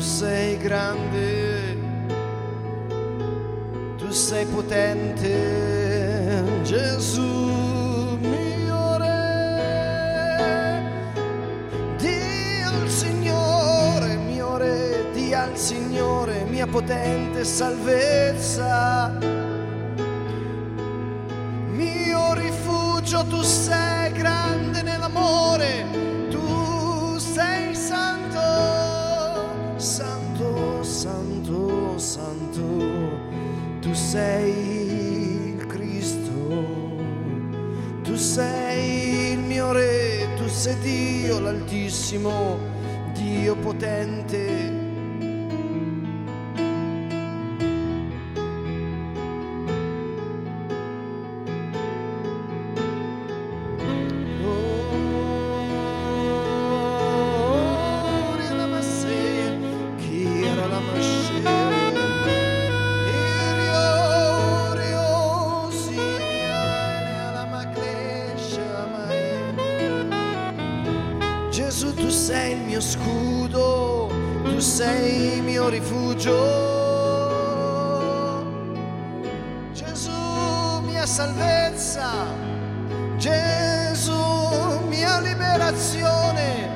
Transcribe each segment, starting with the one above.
sei grande, tu sei potente, Gesù Re. Di Signore, mio Re, di al Signore, mia potente salvezza. Mio rifugio, tu sei sei il Cristo, tu sei il mio Re, tu sei Dio l'Altissimo, Dio potente. Rifugio. Gesù mia salvezza, Gesù mia liberazione,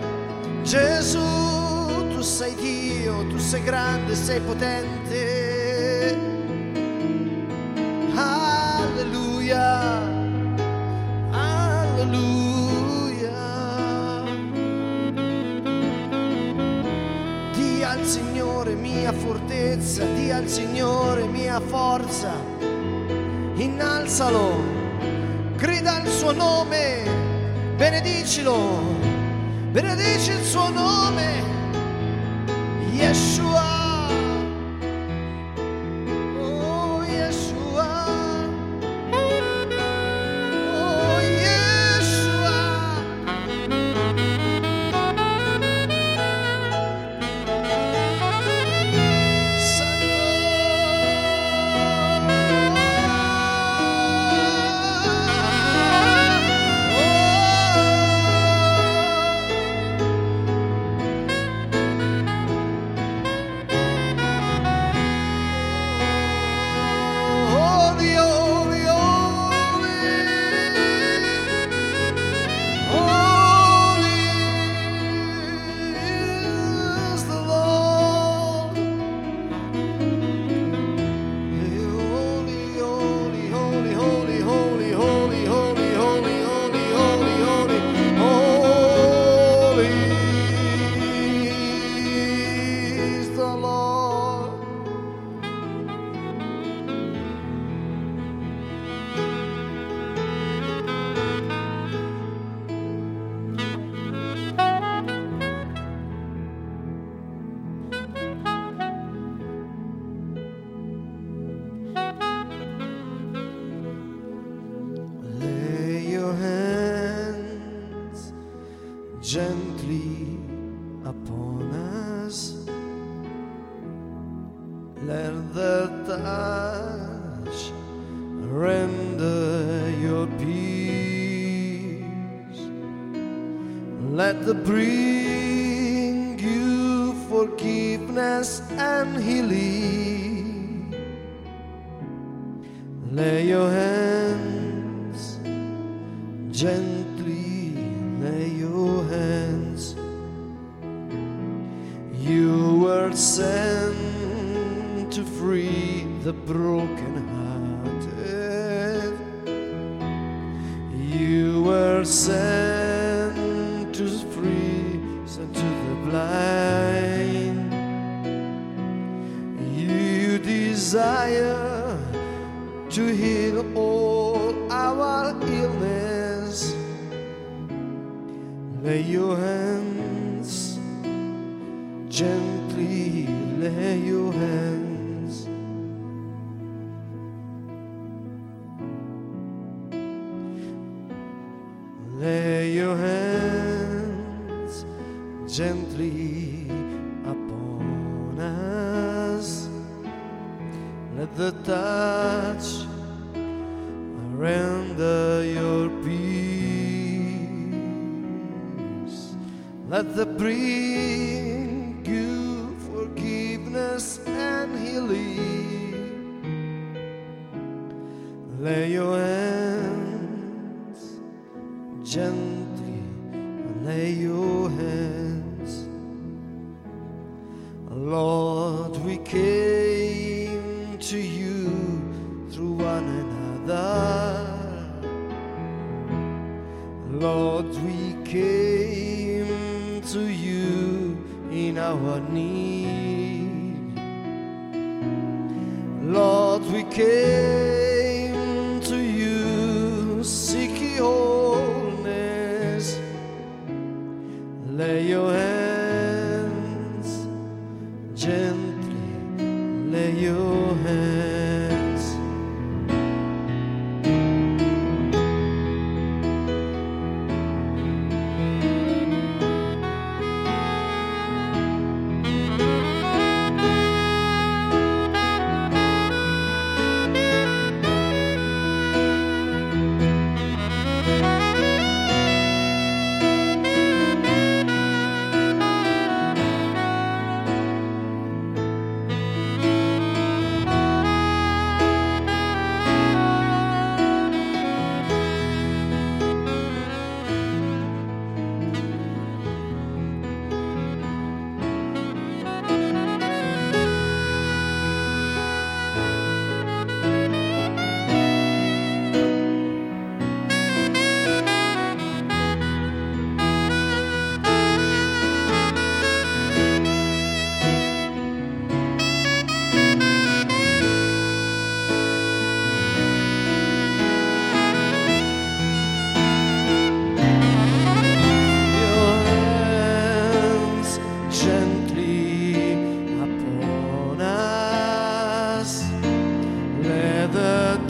Gesù tu sei Dio, tu sei grande, sei potente. Fortezza, di al Signore mia forza. Innalzalo, grida il suo nome, benedicilo, benedici il suo nome, Yeshua. Gently, lay your hands. You were sent to free the brokenhearted. Lay your hands. lay your hands gently upon us. Let the touch gently, lay your hands. Lord, we came to you through one another. Lord, we came to you in our need. Lord, we came your hand.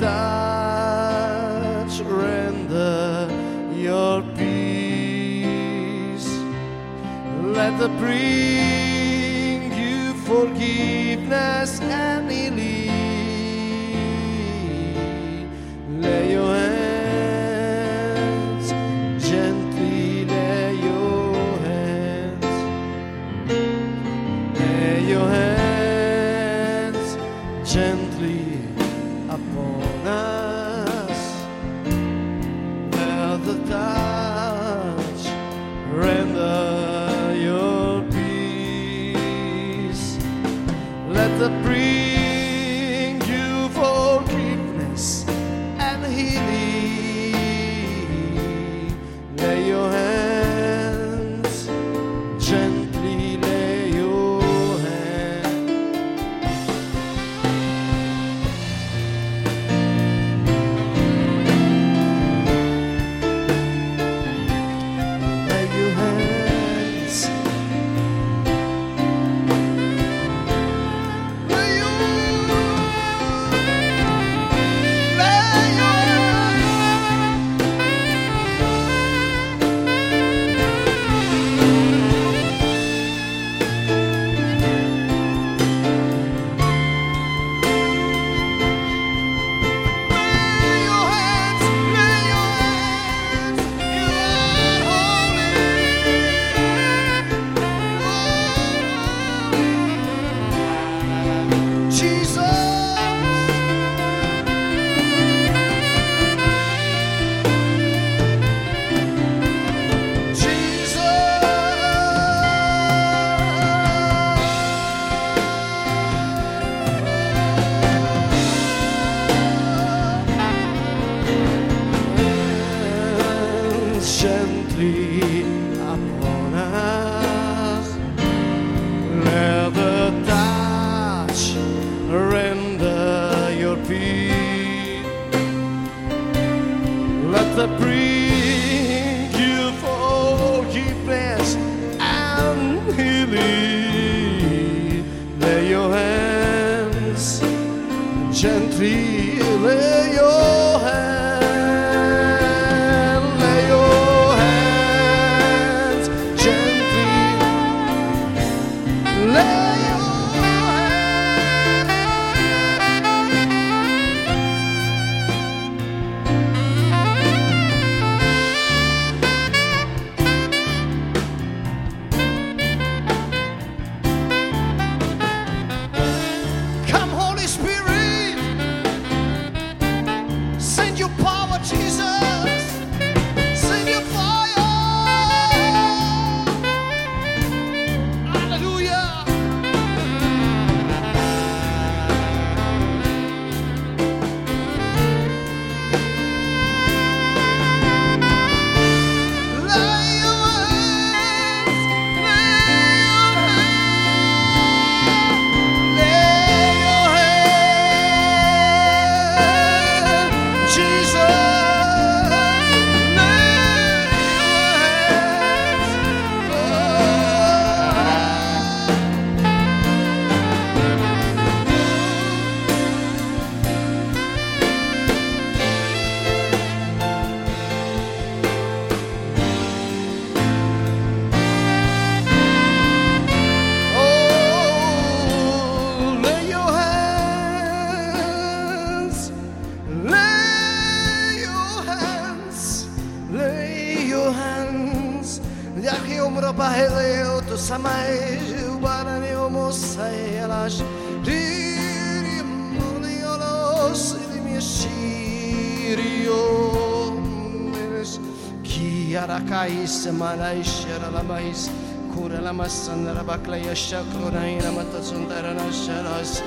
Touch render your peace. Let the bring you forgiveness Let the bring pensa mai guarda io mossa e lascia rimmoni io lo si mi scirio chi ara kais malaish ara la mais kura la massan ara bakla yashak kura ina matasundara nasharas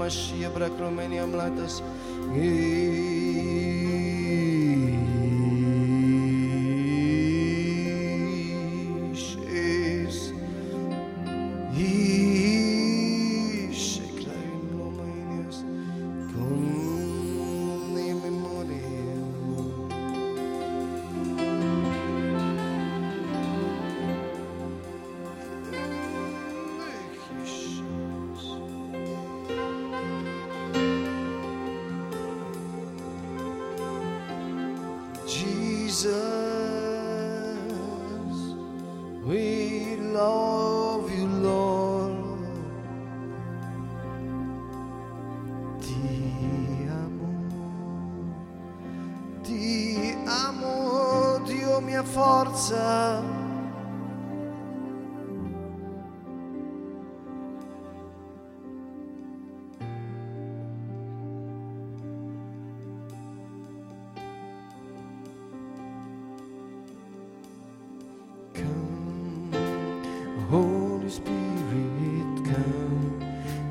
Mashiach, Bracromenia Mlatas.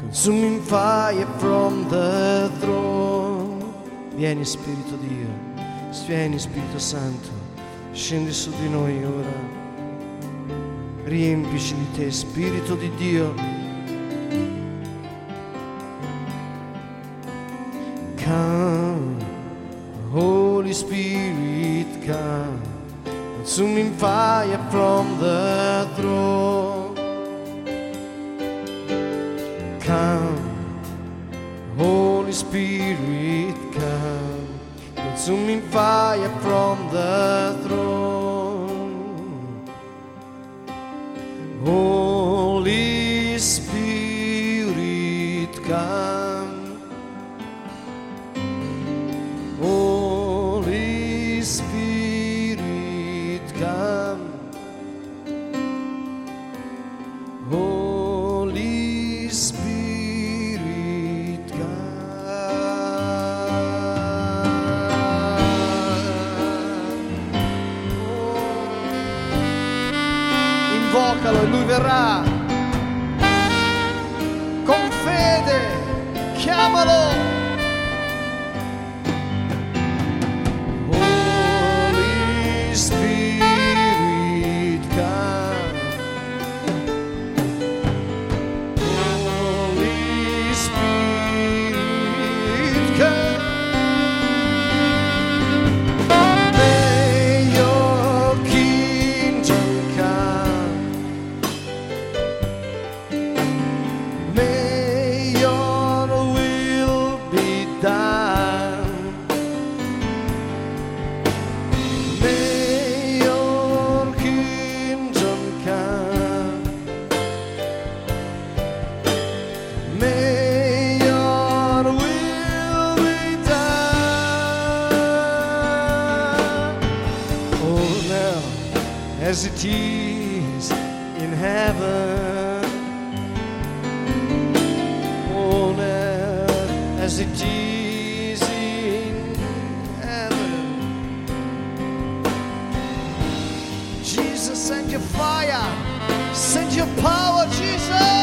Consuming fire from the throne. Vieni Spirito Dio, vieni Spirito Santo, scendi su di noi ora. Riempici di te, Spirito di Dio. Spirit, come, consuming fire from the Invocalo e lui verrà. Con fede, chiamalo. Jesus. Send your fire. Send your power, Jesus.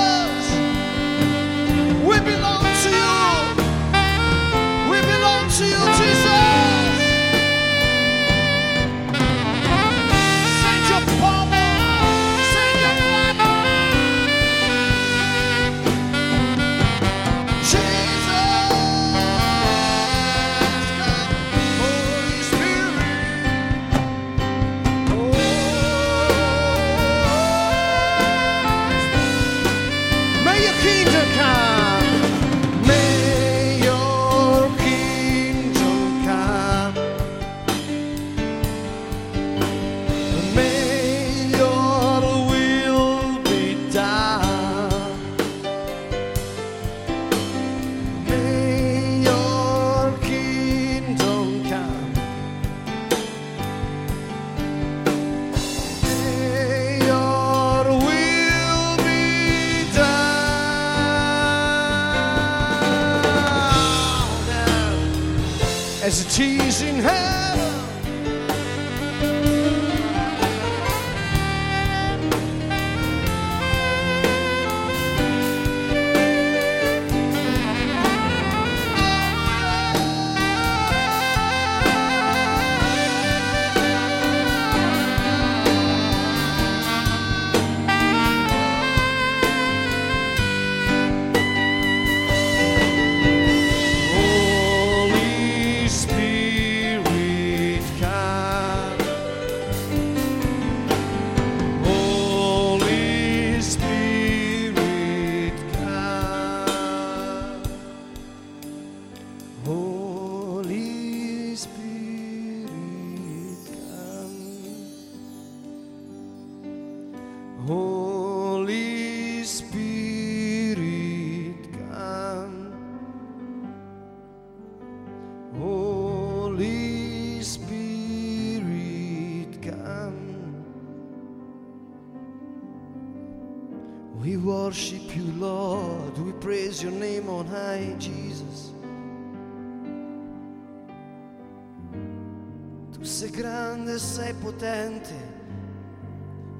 sei potente,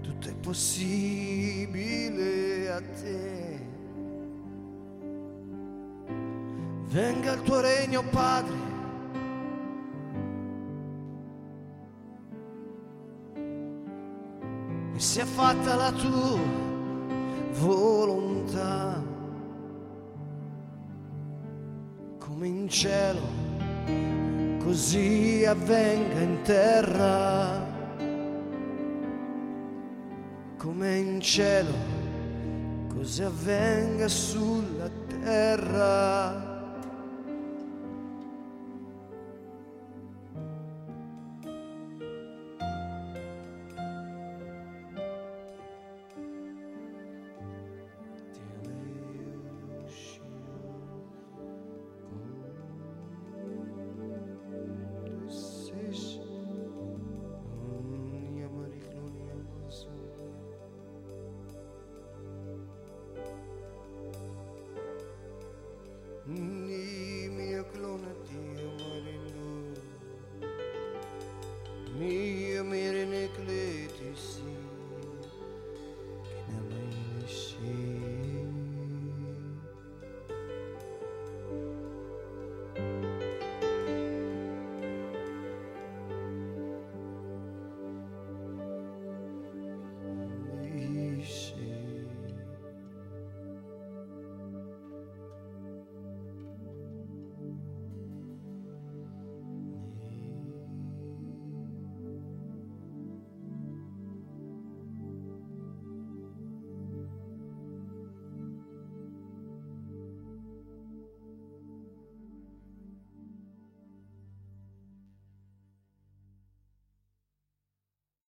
tutto è possibile a te. Venga il tuo regno, Padre. E sia fatta la tua volontà, come in cielo così avvenga in terra come in cielo, così avvenga sulla terra.